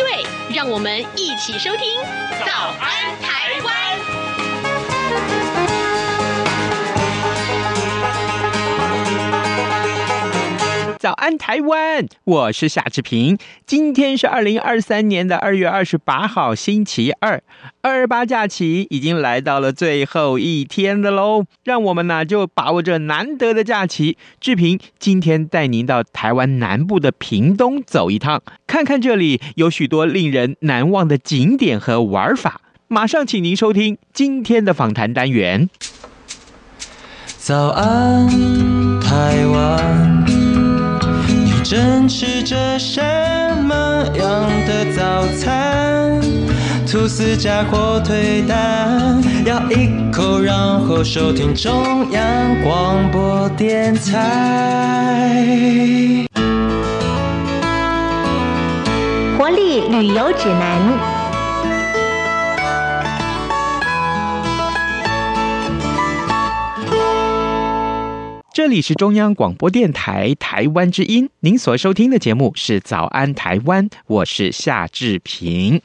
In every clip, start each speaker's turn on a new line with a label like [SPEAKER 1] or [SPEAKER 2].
[SPEAKER 1] 对，让我们一起收听《早安台湾》。
[SPEAKER 2] 早安，台湾！我是夏志平。今天是二零二三年的二月二十八号，星期二。二八假期已经来到了最后一天了喽，让我们呢就把握这难得的假期。志平今天带您到台湾南部的屏东走一趟，看看这里有许多令人难忘的景点和玩法。马上请您收听今天的访谈单元。
[SPEAKER 3] 早安，台湾。正吃着什么样的早餐？吐司加火腿蛋，咬一口，然后收听中央广播电台。
[SPEAKER 4] 活力旅游指南。
[SPEAKER 2] 这里是中央广播电台台湾之音，您所收听的节目是《早安台湾》，我是夏志平。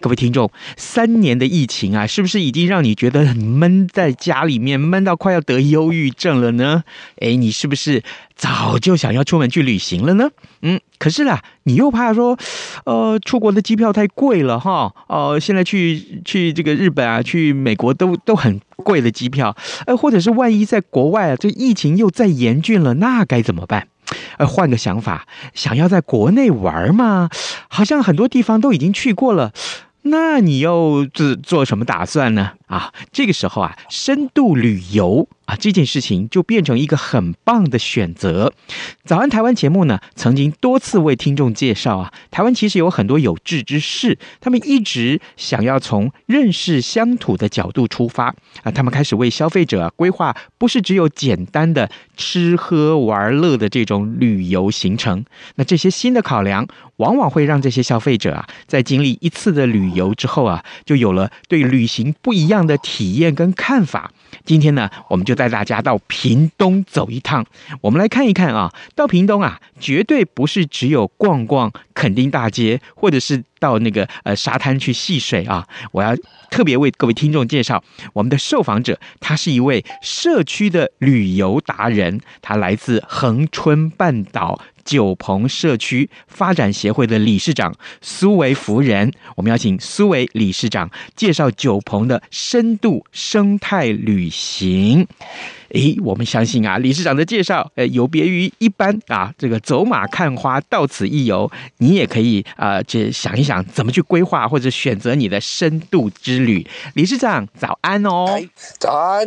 [SPEAKER 2] 各位听众，三年的疫情啊，是不是已经让你觉得很闷，在家里面闷到快要得忧郁症了呢？诶，你是不是？早就想要出门去旅行了呢，嗯，可是啦，你又怕说，呃，出国的机票太贵了哈，呃，现在去去这个日本啊，去美国都都很贵的机票，呃，或者是万一在国外啊，这疫情又再严峻了，那该怎么办？呃，换个想法，想要在国内玩嘛，好像很多地方都已经去过了。那你又做做什么打算呢？啊，这个时候啊，深度旅游啊，这件事情就变成一个很棒的选择。早安台湾节目呢，曾经多次为听众介绍啊，台湾其实有很多有志之士，他们一直想要从认识乡土的角度出发啊，他们开始为消费者规划，不是只有简单的吃喝玩乐的这种旅游行程。那这些新的考量，往往会让这些消费者啊，在经历一次的旅游之后啊，就有了对旅行不一样样的体验跟看法。今天呢，我们就带大家到屏东走一趟。我们来看一看啊，到屏东啊，绝对不是只有逛逛垦丁大街，或者是到那个呃沙滩去戏水啊。我要特别为各位听众介绍我们的受访者，他是一位社区的旅游达人，他来自恒春半岛。九鹏社区发展协会的理事长苏维夫人，我们邀请苏维理事长介绍九鹏的深度生态旅行。诶，我们相信啊，理事长的介绍，呃，有别于一般啊，这个走马看花，到此一游，你也可以啊，这、呃、想一想怎么去规划或者选择你的深度之旅。理事长早安哦，
[SPEAKER 5] 早安，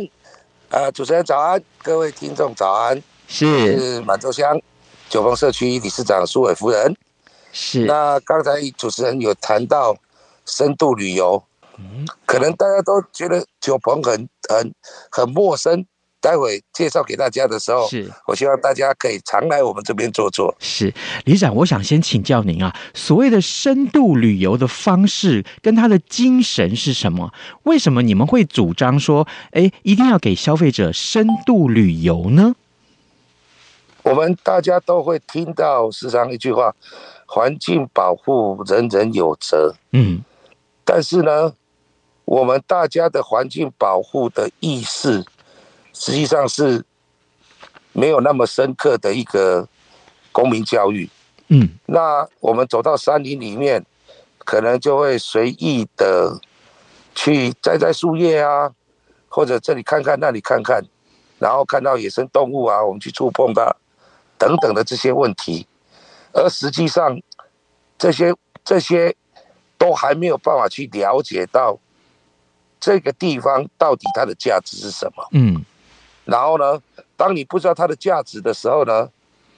[SPEAKER 5] 呃，主持人早安，各位听众早安，
[SPEAKER 2] 是
[SPEAKER 5] 是满洲乡。九峰社区理事长苏伟夫人，
[SPEAKER 2] 是。
[SPEAKER 5] 那刚才主持人有谈到深度旅游，嗯，可能大家都觉得九鹏很很很陌生。待会介绍给大家的时候，是我希望大家可以常来我们这边坐坐。
[SPEAKER 2] 是，理事长，我想先请教您啊，所谓的深度旅游的方式跟它的精神是什么？为什么你们会主张说，哎，一定要给消费者深度旅游呢？
[SPEAKER 5] 我们大家都会听到时常一句话：“环境保护，人人有责。”嗯，但是呢，我们大家的环境保护的意识，实际上是没有那么深刻的一个公民教育。嗯，那我们走到山林里面，可能就会随意的去摘摘树叶啊，或者这里看看，那里看看，然后看到野生动物啊，我们去触碰它。等等的这些问题，而实际上，这些这些都还没有办法去了解到这个地方到底它的价值是什么。嗯，然后呢，当你不知道它的价值的时候呢，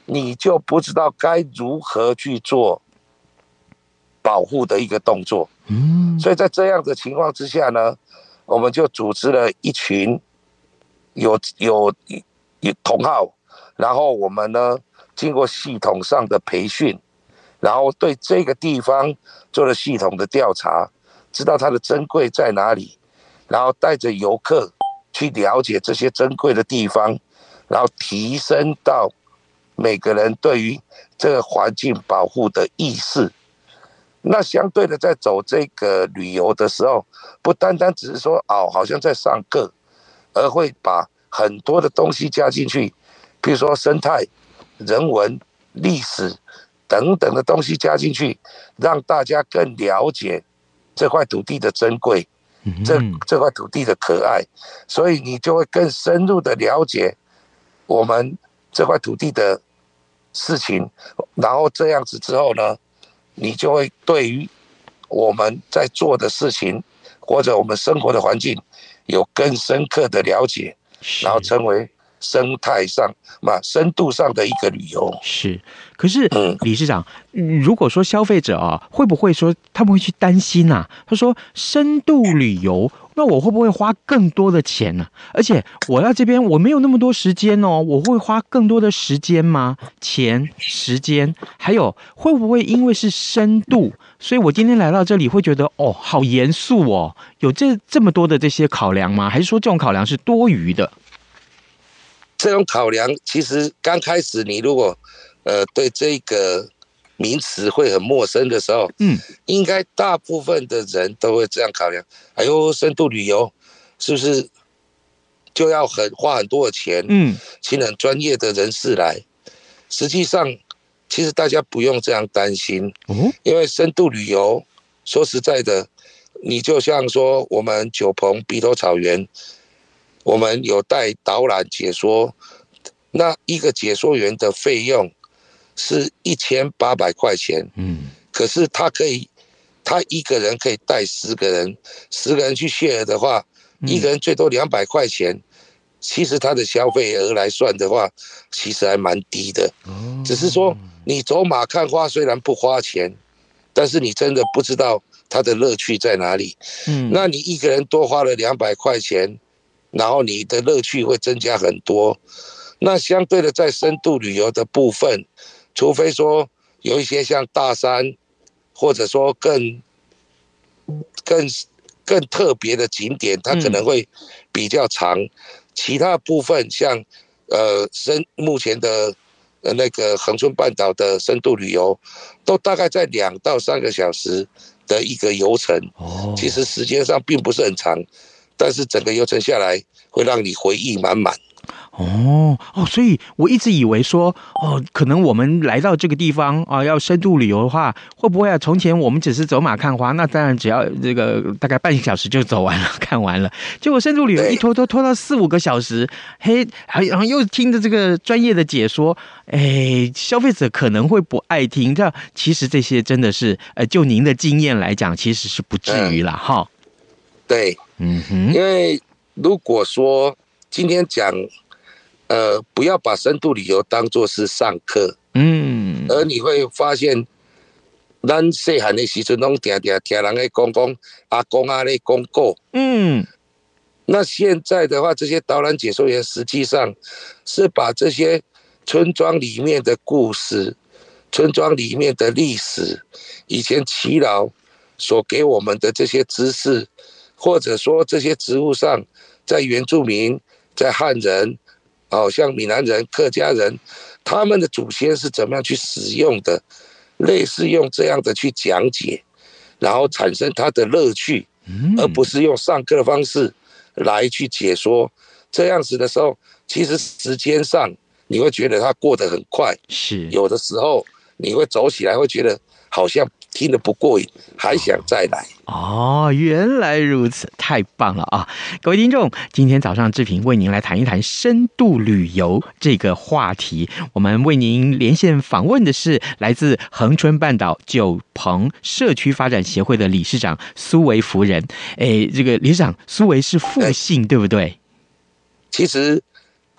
[SPEAKER 5] 你就不知道该如何去做保护的一个动作。嗯，所以在这样的情况之下呢，我们就组织了一群有有有同好，然后我们呢经过系统上的培训，然后对这个地方做了系统的调查，知道它的珍贵在哪里，然后带着游客去了解这些珍贵的地方，然后提升到每个人对于这个环境保护的意识。那相对的，在走这个旅游的时候，不单单只是说哦，好像在上课，而会把很多的东西加进去，比如说生态、人文、历史等等的东西加进去，让大家更了解这块土地的珍贵，这这块土地的可爱，所以你就会更深入的了解我们这块土地的事情，然后这样子之后呢，你就会对于我们在做的事情，或者我们生活的环境，有更深刻的了解，然后成为生态上嘛深度上的一个旅游。
[SPEAKER 2] 是，可是，理事长，如果说消费者啊，会不会说他们会去担心呐？他说深度旅游。那我会不会花更多的钱呢？而且我在这边我没有那么多时间哦，我会花更多的时间吗？钱、时间，还有会不会因为是深度，所以我今天来到这里会觉得哦，好严肃哦，有这这么多的这些考量吗？还是说这种考量是多余的？
[SPEAKER 5] 这种考量其实刚开始你如果呃对这个。名词会很陌生的时候，嗯，应该大部分的人都会这样考量。哎呦，深度旅游是不是就要很花很多的钱？嗯，请很专业的人士来。实际上，其实大家不用这样担心，嗯，因为深度旅游，说实在的，你就像说我们九鹏鼻头草原，我们有带导览解说，那一个解说员的费用。是一千八百块钱，嗯，可是他可以，他一个人可以带十个人，十个人去 share 的话，一个人最多两百块钱，其实他的消费额来算的话，其实还蛮低的，只是说你走马看花虽然不花钱，但是你真的不知道它的乐趣在哪里，嗯，那你一个人多花了两百块钱，然后你的乐趣会增加很多，那相对的在深度旅游的部分。除非说有一些像大山，或者说更更更特别的景点，它可能会比较长。其他部分像呃深目前的呃那个恒春半岛的深度旅游，都大概在两到三个小时的一个游程。哦，其实时间上并不是很长，但是整个游程下来会让你回忆满满。
[SPEAKER 2] 哦哦，所以我一直以为说，哦，可能我们来到这个地方啊，要深度旅游的话，会不会啊？从前我们只是走马看花，那当然只要这个大概半个小时就走完了，看完了。结果深度旅游一拖拖拖到四五个小时，嘿，还然后又听着这个专业的解说，哎，消费者可能会不爱听。这其实这些真的是，呃，就您的经验来讲，其实是不至于了哈。
[SPEAKER 5] 对，嗯哼，因为如果说今天讲。呃，不要把深度旅游当做是上课，嗯，而你会发现，咱细汉的时阵拢定定听人来讲讲阿公阿咧讲过，嗯，那现在的话，这些导览解说员实际上是把这些村庄里面的故事、村庄里面的历史、以前耆老所给我们的这些知识，或者说这些植物上，在原住民、在汉人。好像闽南人、客家人，他们的祖先是怎么样去使用的，类似用这样的去讲解，然后产生他的乐趣，而不是用上课的方式来去解说。这样子的时候，其实时间上你会觉得它过得很快，是有的时候你会走起来会觉得好像。听得不过瘾，还想再来
[SPEAKER 2] 哦？原来如此，太棒了啊！各位听众，今天早上志平为您来谈一谈深度旅游这个话题。我们为您连线访问的是来自恒春半岛九鹏社区发展协会的理事长苏维夫人。哎，这个理事长苏维是复姓，对不对？
[SPEAKER 5] 其实。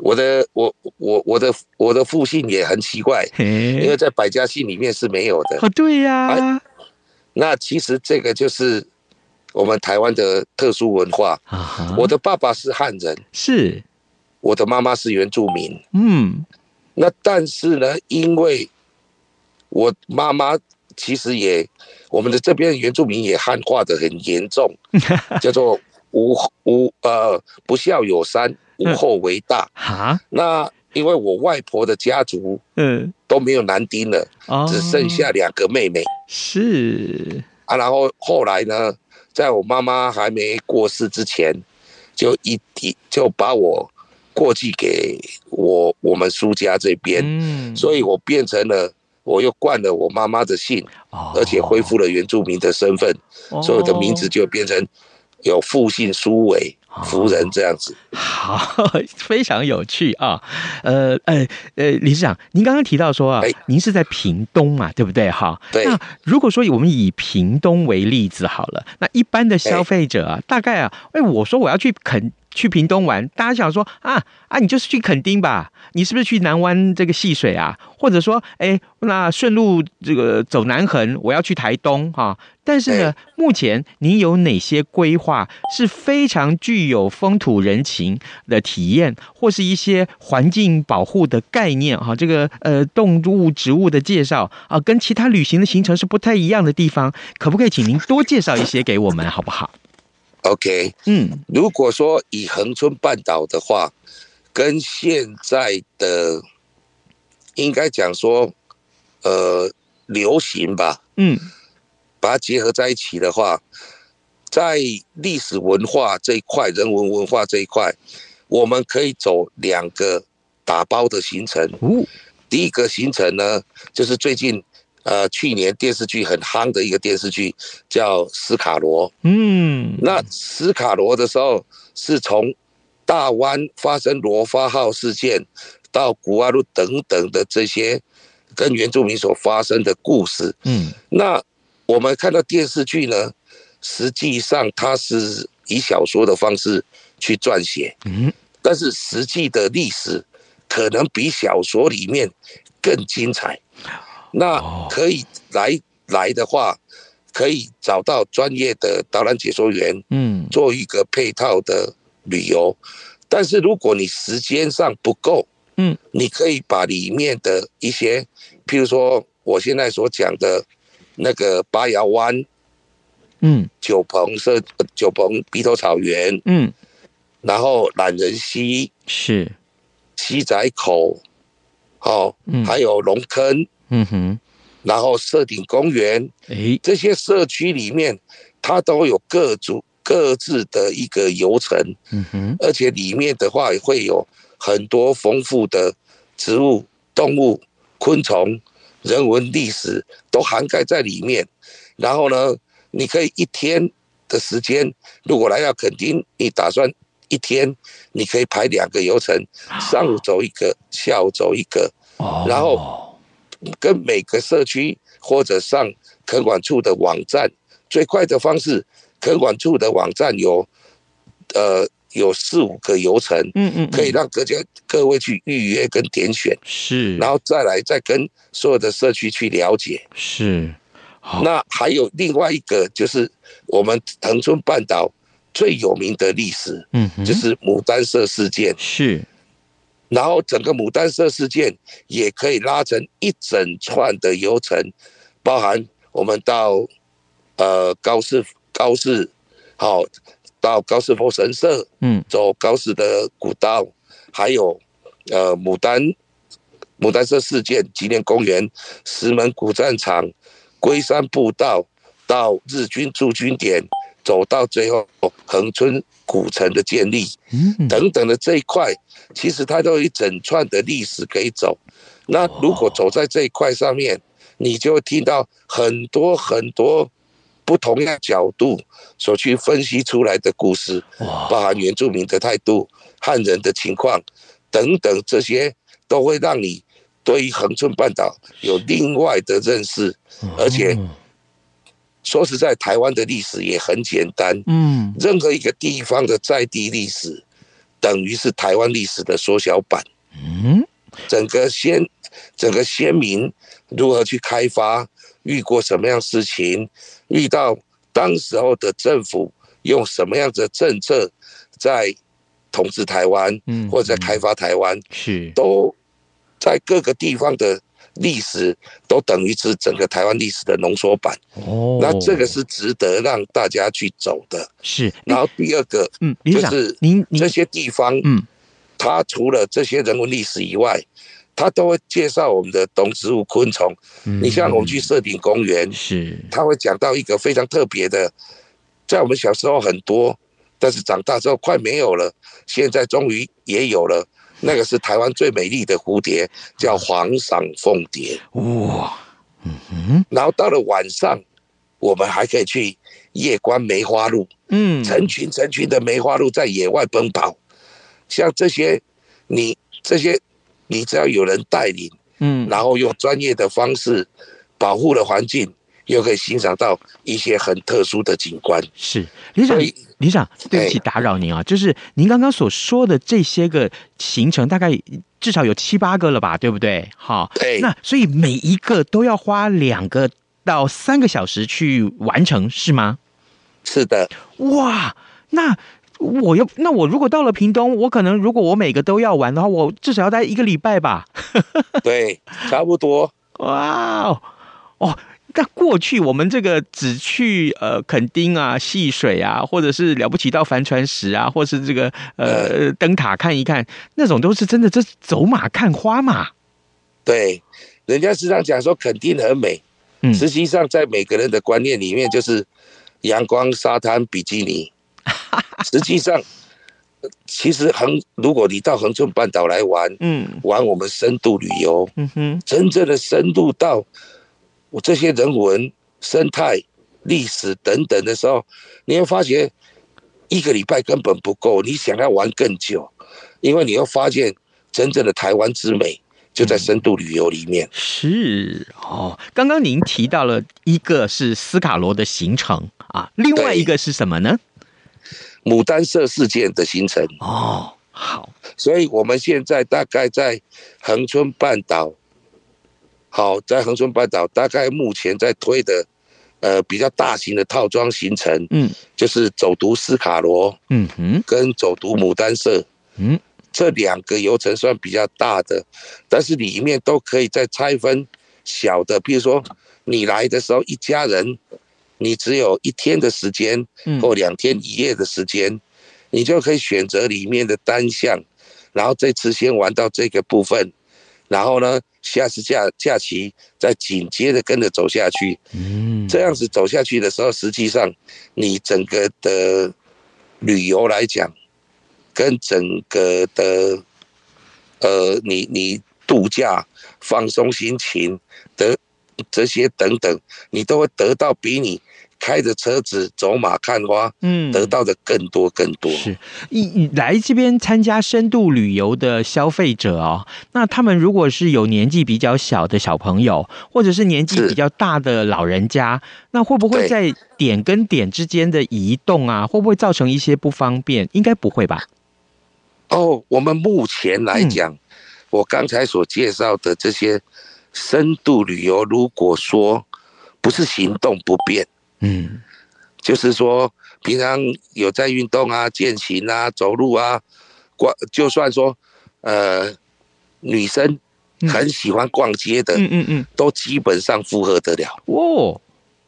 [SPEAKER 5] 我的我我我的我的父姓也很奇怪，因为在百家姓里面是没有的。
[SPEAKER 2] 哦，对呀、啊。
[SPEAKER 5] 那其实这个就是我们台湾的特殊文化。
[SPEAKER 2] 啊，
[SPEAKER 5] 我的爸爸是汉人，
[SPEAKER 2] 是，
[SPEAKER 5] 我的妈妈是原住民。
[SPEAKER 2] 嗯，
[SPEAKER 5] 那但是呢，因为我妈妈其实也，我们的这边原住民也汉化的很严重，叫做无无呃不孝有三，无后为大。
[SPEAKER 2] 哈，
[SPEAKER 5] 那因为我外婆的家族嗯。都没有男丁了，
[SPEAKER 2] 嗯、
[SPEAKER 5] 只剩下两个妹妹。
[SPEAKER 2] 是。
[SPEAKER 5] 啊，然后后来呢，在我妈妈还没过世之前，就一一就把我过继给我我们苏家这边，嗯，所以我变成了。我又冠了我妈妈的姓，而且恢复了原住民的身份，所以我的名字就变成有父姓苏伟夫人这样子。
[SPEAKER 2] 好，非常有趣啊！呃呃呃，理事长，您刚刚提到说啊，您是在屏东嘛，对不对？哈，
[SPEAKER 5] 对。
[SPEAKER 2] 那如果说我们以屏东为例子好了，那一般的消费者啊，大概啊，哎，我说我要去垦。去屏东玩，大家想说啊啊，你就是去垦丁吧？你是不是去南湾这个戏水啊？或者说，哎，那顺路这个走南横，我要去台东哈、啊。但是呢，目前您有哪些规划是非常具有风土人情的体验，或是一些环境保护的概念哈、啊？这个呃，动物、植物的介绍啊，跟其他旅行的行程是不太一样的地方，可不可以请您多介绍一些给我们，好不好
[SPEAKER 5] ？OK，嗯，如果说以恒春半岛的话，跟现在的应该讲说，呃，流行吧，嗯，把它结合在一起的话，在历史文化这一块、人文文化这一块，我们可以走两个打包的行程。第一个行程呢，就是最近。呃，去年电视剧很夯的一个电视剧叫《斯卡罗》。嗯，那斯卡罗的时候是从大湾发生罗发号事件，到古阿路等等的这些跟原住民所发生的故事。嗯，那我们看到电视剧呢，实际上它是以小说的方式去撰写。嗯，但是实际的历史可能比小说里面更精彩。那可以来来的话，可以找到专业的导览解说员，嗯，做一个配套的旅游。但是如果你时间上不够，嗯，你可以把里面的一些，譬如说我现在所讲的那个八瑶湾，嗯，九鹏社九鹏鼻头草原，嗯，然后懒人溪是。西仔口，好，还有龙坑。嗯哼，然后社顶公园，哎，这些社区里面，它都有各组各自的一个游程，嗯哼，而且里面的话也会有很多丰富的植物、动物、昆虫、人文历史都涵盖在里面。然后呢，你可以一天的时间，如果来到垦丁，你打算一天，你可以排两个游程，上午走一个，下午走一个，然后。跟每个社区或者上垦管处的网站，最快的方式，垦管处的网站有，呃，有四五个流程，嗯嗯，可以让各家各位去预约跟点选，是，然后再来再跟所有的社区去了解，是。那还有另外一个就是我们腾春半岛最有名的历史，嗯，就是牡丹社事件，是。然后整个牡丹社事件也可以拉成一整串的游程，包含我们到呃高士高士，好到高士佛神社，嗯，走高士的古道，还有呃牡丹牡丹社事件纪念公园、石门古战场、龟山步道，到日军驻军点，走到最后恒春古城的建立，等等的这一块。其实它都有一整串的历史可以走，那如果走在这一块上面，你就会听到很多很多不同样角度所去分析出来的故事，包含原住民的态度、汉人的情况等等，这些都会让你对于恒春半岛有另外的认识。而且说实在，台湾的历史也很简单，嗯，任何一个地方的在地历史。等于是台湾历史的缩小版。嗯，整个先，整个先民如何去开发，遇过什么样事情，遇到当时候的政府用什么样的政策在统治台湾，嗯，或者在开发台湾，
[SPEAKER 2] 是
[SPEAKER 5] 都在各个地方的历史都等于是整个台湾历史的浓缩版。哦，那这个是值得让大家去走的。
[SPEAKER 2] 是，
[SPEAKER 5] 然后第二个，嗯，就是您这些地方，嗯，它除了这些人文历史以外，它都会介绍我们的动植物、昆虫。嗯，你像我们去社顶公园，是，他会讲到一个非常特别的，在我们小时候很多。但是长大之后快没有了，现在终于也有了。那个是台湾最美丽的蝴蝶，叫黄裳凤蝶。哇，嗯哼。然后到了晚上，我们还可以去夜观梅花鹿。嗯，成群成群的梅花鹿在野外奔跑。像这些，你这些，你只要有人带领，嗯，然后用专业的方式保护了环境。又可以欣赏到一些很特殊的景观。
[SPEAKER 2] 是，里长，里长，对不起，打扰您啊，就是您刚刚所说的这些个行程，大概至少有七八个了吧，对不对？好，
[SPEAKER 5] 对。
[SPEAKER 2] 那所以每一个都要花两个到三个小时去完成，是吗？
[SPEAKER 5] 是的。
[SPEAKER 2] 哇，那我要，那我如果到了屏东，我可能如果我每个都要玩的话，我至少要待一个礼拜吧？
[SPEAKER 5] 对，差不多。
[SPEAKER 2] 哇哦，哦。但过去我们这个只去呃垦丁啊、戏水啊，或者是了不起到帆船石啊，或是这个呃灯塔看一看，那种都是真的，这走马看花嘛。对，
[SPEAKER 5] 人家时常讲说垦丁很美，嗯，实际上在每个人的观念里面就是阳光、沙滩、比基尼。实际上，其实横如果你到恒春半岛来玩，嗯，玩我们深度旅游，嗯哼，真正的深度到。我这些人文、生态、历史等等的时候，你会发觉一个礼拜根本不够，你想要玩更久，因为你会发现真正的台湾之美就在深度旅游里面。
[SPEAKER 2] 是哦，刚刚您提到了一个是斯卡罗的行程啊，另外一个是什么呢？
[SPEAKER 5] 牡丹社事件的行程。
[SPEAKER 2] 哦，好，
[SPEAKER 5] 所以我们现在大概在恒春半岛。好，在恒春半岛，大概目前在推的，呃，比较大型的套装行程，嗯，就是走读斯卡罗，嗯哼，跟走读牡丹社，嗯，这两个游程算比较大的，但是里面都可以再拆分小的，比如说你来的时候一家人，你只有一天的时间，或两天一夜的时间，你就可以选择里面的单项，然后这次先玩到这个部分。然后呢，下次假假期再紧接着跟着走下去，嗯，这样子走下去的时候，实际上你整个的旅游来讲，跟整个的呃，你你度假放松心情的这些等等，你都会得到比你。开着车子走马看花，嗯，得到的更多更多。
[SPEAKER 2] 是，一来这边参加深度旅游的消费者哦，那他们如果是有年纪比较小的小朋友，或者是年纪比较大的老人家，那会不会在点跟点之间的移动啊，会不会造成一些不方便？应该不会吧？
[SPEAKER 5] 哦，我们目前来讲，嗯，我刚才所介绍的这些深度旅游，如果说不是行动不便。嗯，就是说，平常有在运动啊、健行啊、走路啊，逛，就算说，呃，女生很喜欢逛街的，嗯嗯嗯，都基本上负荷得了。
[SPEAKER 2] 哦，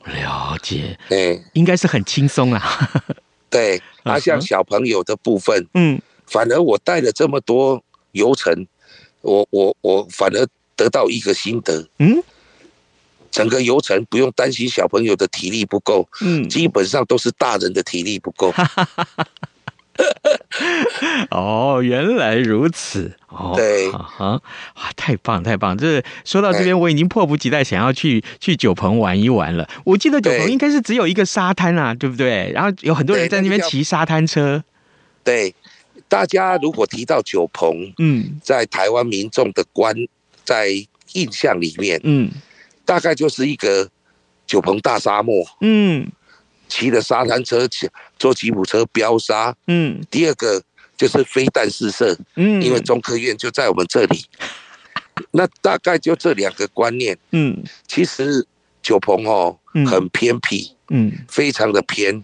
[SPEAKER 2] 了解，对，应该是很轻松 啊。
[SPEAKER 5] 对，啊，像小朋友的部分，嗯，反而我带了这么多游程，我我我反而得到一个心得，嗯。整个游程不用担心小朋友的体力不够，嗯，基本上都是大人的体力不够。
[SPEAKER 2] 哦，原来如此，哦，
[SPEAKER 5] 对，
[SPEAKER 2] 啊，太棒太棒！这说到这边，我已经迫不及待想要去去九鹏玩一玩了。我记得九鹏应该是只有一个沙滩啊，对不对？然后有很多人在那边骑沙滩车。
[SPEAKER 5] 对，大家如果提到九鹏，嗯，在台湾民众的观在印象里面，嗯。大概就是一个九鹏大沙漠，嗯，骑着沙滩车，骑坐吉普车飙沙，嗯。第二个就是飞弹试射，嗯，因为中科院就在我们这里。那大概就这两个观念，嗯。其实九鹏哦，很偏僻，嗯，非常的偏，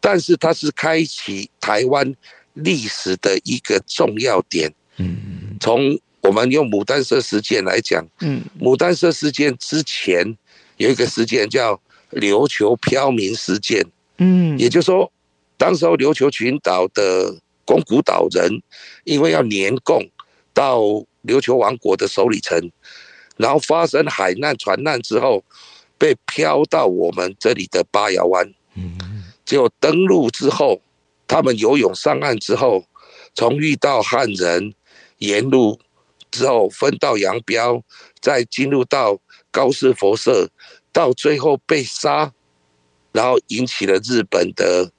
[SPEAKER 5] 但是它是开启台湾历史的一个重要点。嗯，从我们用牡丹社事件来讲，嗯，牡丹社事件之前有一个事件叫琉球飘民事件，嗯，也就是说，当时候琉球群岛的宫古岛人，因为要年贡到琉球王国的首里城，然后发生海难船难之后，被飘到我们这里的八瑶湾，嗯，结果登陆之后，他们游泳上岸之后，从遇到汉人。沿路之后分道扬镳，再进入到高士佛社，到最后被杀，然后引起了日本的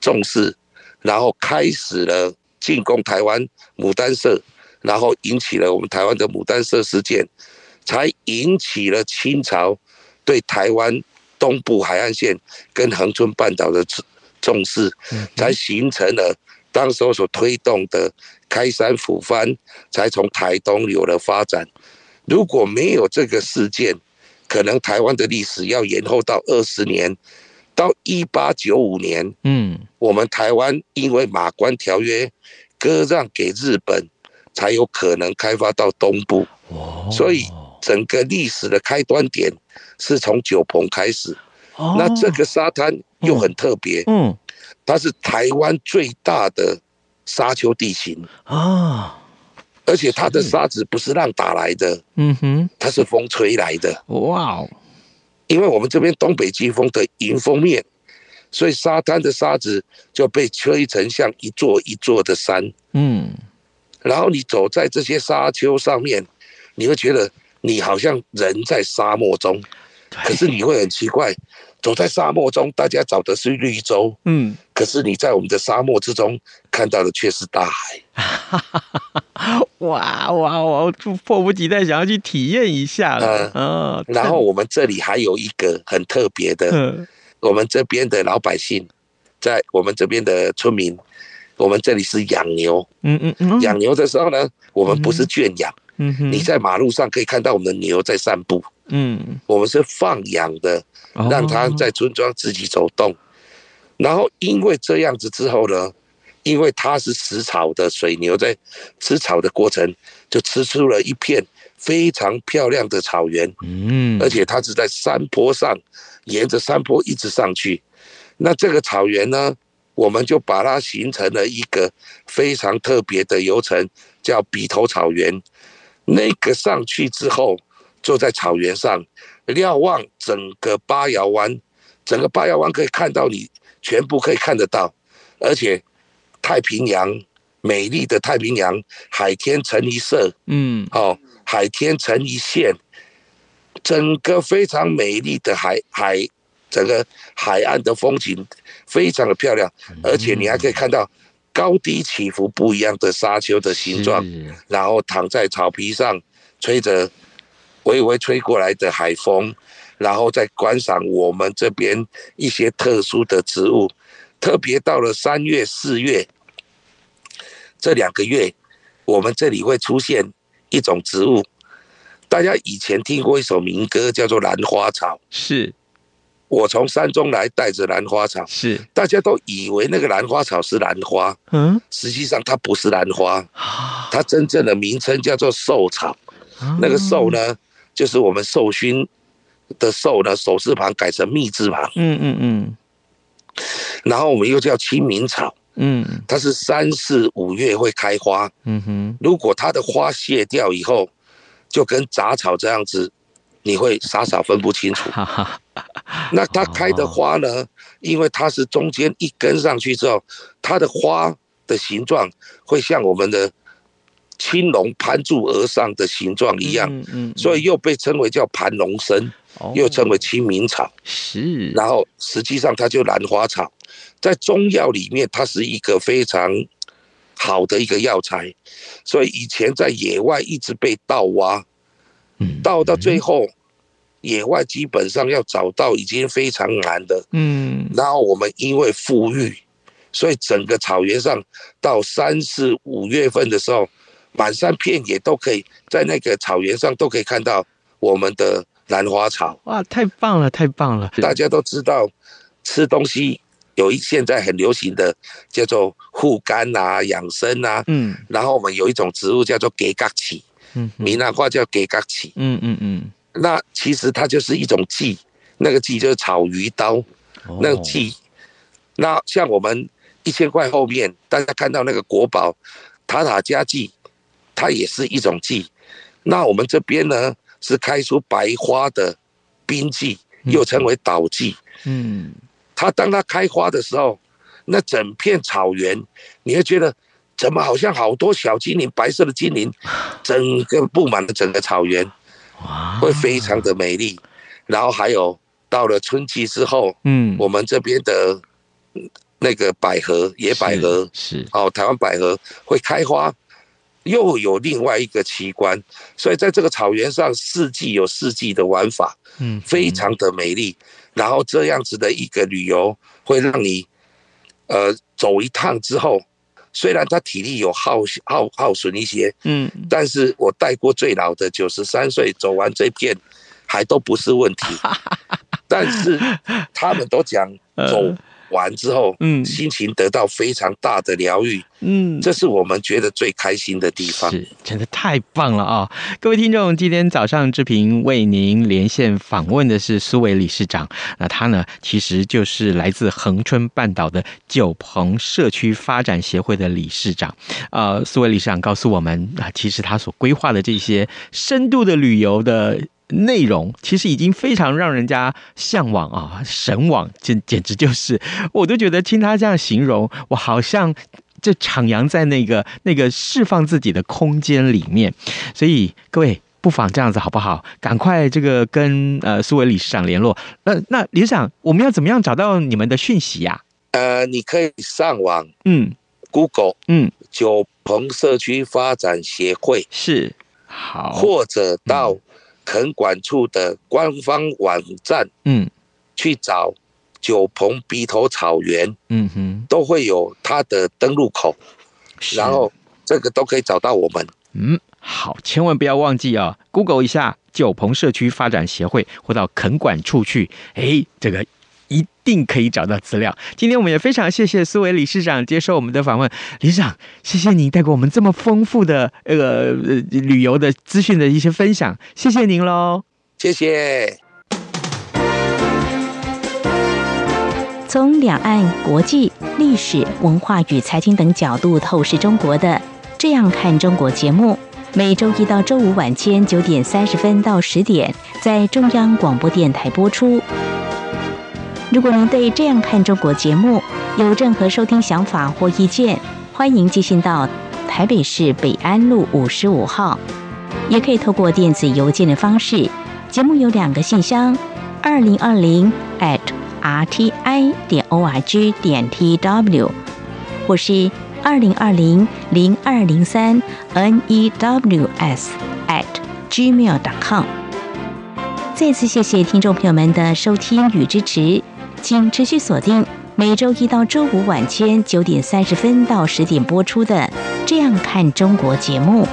[SPEAKER 5] 重视，然后开始了进攻台湾牡丹社，然后引起了我们台湾的牡丹社事件，才引起了清朝对台湾东部海岸线跟恒春半岛的重视，才形成了。当时候所推动的开山抚番，才从台东有了发展。如果没有这个事件，可能台湾的历史要延后到二十年，到一八九五年。嗯，我们台湾因为马关条约割让给日本，才有可能开发到东部。所以整个历史的开端点是从九鹏开始。那这个沙滩又很特别。嗯。它是台湾最大的沙丘地形啊，而且它的沙子不是浪打来的，嗯哼，它是风吹来的。哇哦！因为我们这边东北季风的迎风面，所以沙滩的沙子就被吹成像一座一座的山。嗯，然后你走在这些沙丘上面，你会觉得你好像人在沙漠中，可是你会很奇怪。走在沙漠中，大家找的是绿洲，嗯，可是你在我们的沙漠之中看到的却是大海。
[SPEAKER 2] 哇哇！我迫不及待想要去体验一下了。嗯、
[SPEAKER 5] 哦，然后我们这里还有一个很特别的，嗯、我们这边的老百姓，在我们这边的村民，我们这里是养牛，嗯嗯嗯，养牛的时候呢，我们不是圈养，嗯哼，你在马路上可以看到我们的牛在散步，嗯，我们是放养的。让它在村庄自己走动，然后因为这样子之后呢，因为它是食草的水牛，在吃草的过程就吃出了一片非常漂亮的草原，嗯，而且它是在山坡上，沿着山坡一直上去，那这个草原呢，我们就把它形成了一个非常特别的游程，叫笔头草原。那个上去之后，坐在草原上。瞭望整个八瑶湾，整个八瑶湾可以看到你全部可以看得到，而且太平洋美丽的太平洋，海天成一色，嗯，哦，海天成一线，整个非常美丽的海海，整个海岸的风景非常的漂亮，而且你还可以看到高低起伏不一样的沙丘的形状，然后躺在草皮上吹着。微微吹过来的海风，然后再观赏我们这边一些特殊的植物，特别到了三月、四月这两个月，我们这里会出现一种植物。大家以前听过一首民歌，叫做《兰花草》。是，我从山中来，带着兰花草。是，大家都以为那个兰花草是兰花，嗯，实际上它不是兰花，它真正的名称叫做寿草。那个寿呢？就是我们寿勋的寿呢，手字旁改成密字旁。嗯嗯嗯。然后我们又叫清明草。嗯。它是三四五月会开花。嗯哼。如果它的花谢掉以后，就跟杂草这样子，你会傻傻分不清楚。那它开的花呢？因为它是中间一根上去之后，它的花的形状会像我们的。青龙攀柱而上的形状一样，嗯嗯，所以又被称为叫盘龙参，又称为清明草。是，然后实际上它就兰花草，在中药里面它是一个非常好的一个药材，所以以前在野外一直被盗挖，嗯，盗到最后，野外基本上要找到已经非常难的，嗯，然后我们因为富裕，所以整个草原上到三四五月份的时候。满山遍野都可以，在那个草原上都可以看到我们的兰花草。
[SPEAKER 2] 哇，太棒了，太棒了！
[SPEAKER 5] 大家都知道，吃东西有一现在很流行的叫做护肝啊、养生啊。嗯。然后我们有一种植物叫做给角起，嗯，闽南话叫给角起。嗯嗯嗯。那其实它就是一种剂，那个剂就是草鱼刀，哦、那个剂。那像我们一千块后面，大家看到那个国宝塔塔加剂，它也是一种剂。那我们这边呢，是开出白花的冰剂，又称为岛剂。嗯，它当它开花的时候，那整片草原，你会觉得怎么好像好多小精灵，白色的精灵，整个布满了整个草原，会非常的美丽。然后还有到了春季之后，嗯，我们这边的。那个百合，野百合是，是哦，台湾百合会开花，又有另外一个奇观，所以在这个草原上，四季有四季的玩法，嗯，非常的美丽。然后这样子的一个旅游，会让你呃走一趟之后，虽然他体力有耗耗耗损一些，嗯，但是我带过最老的九十三岁，走完这片还都不是问题，但是他们都讲走。完之后，嗯，心情得到非常大的疗愈，嗯，这是我们觉得最开心的地方，
[SPEAKER 2] 是真的太棒了啊、哦！各位听众，今天早上志平为您连线访问的是苏伟理事长，那他呢，其实就是来自恒春半岛的九鹏社区发展协会的理事长。呃，苏伟理事长告诉我们，啊，其实他所规划的这些深度的旅游的。内容其实已经非常让人家向往啊，神往，简简直就是，我都觉得听他这样形容，我好像就徜徉在那个那个释放自己的空间里面。所以各位不妨这样子好不好？赶快这个跟呃苏伟理事长联络。那那理事长，我们要怎么样找到你们的讯息呀？
[SPEAKER 5] 呃，你可以上网，嗯，Google，嗯，九鹏社区发展协会
[SPEAKER 2] 是好，
[SPEAKER 5] 或者到、嗯。垦管处的官方网站，嗯，去找九鹏鼻头草原，嗯哼，都会有它的登录口，然后这个都可以找到我们。
[SPEAKER 2] 嗯，好，千万不要忘记啊，Google 一下九鹏社区发展协会，或到垦管处去，哎，这个。一定可以找到资料。今天我们也非常谢谢苏伟理事长接受我们的访问。理事长，谢谢您带给我们这么丰富的呃旅游的资讯的一些分享，谢谢您喽。
[SPEAKER 5] 谢谢。
[SPEAKER 4] 从两岸、国际、历史文化与财经等角度透视中国的《这样看中国》节目，每周一到周五晚间九点三十分到十点在中央广播电台播出。如果您对这样看中国节目有任何收听想法或意见，欢迎寄信到台北市北安路五十五号，也可以透过电子邮件的方式。节目有两个信箱：二零二零 at rti 点 org 点 tw，或是二零二零零二零三 news at gmail.com。再次谢谢听众朋友们的收听与支持。请持续锁定每周一到周五晚间九点三十分到十点播出的《这样看中国》节目。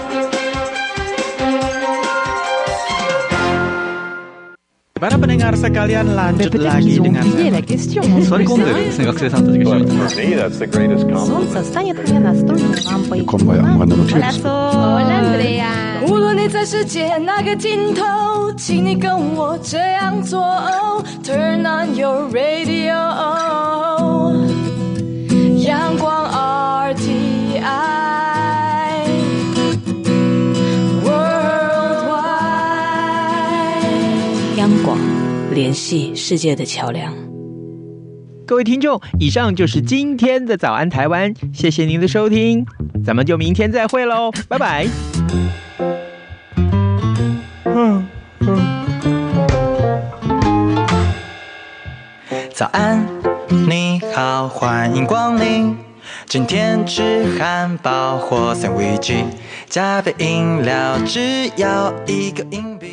[SPEAKER 4] 无论你在世界哪个尽头，请你跟我这样做。Turn on your radio，阳光 RTI，Worldwide，央广联系世界的桥梁。
[SPEAKER 2] 各位听众，以上就是今天的早安台湾，谢谢您的收听，咱们就明天再会喽，拜拜。嗯
[SPEAKER 3] 早安，你好，欢迎光临。今天吃汉堡或三明治，加杯饮料，只要一个硬币。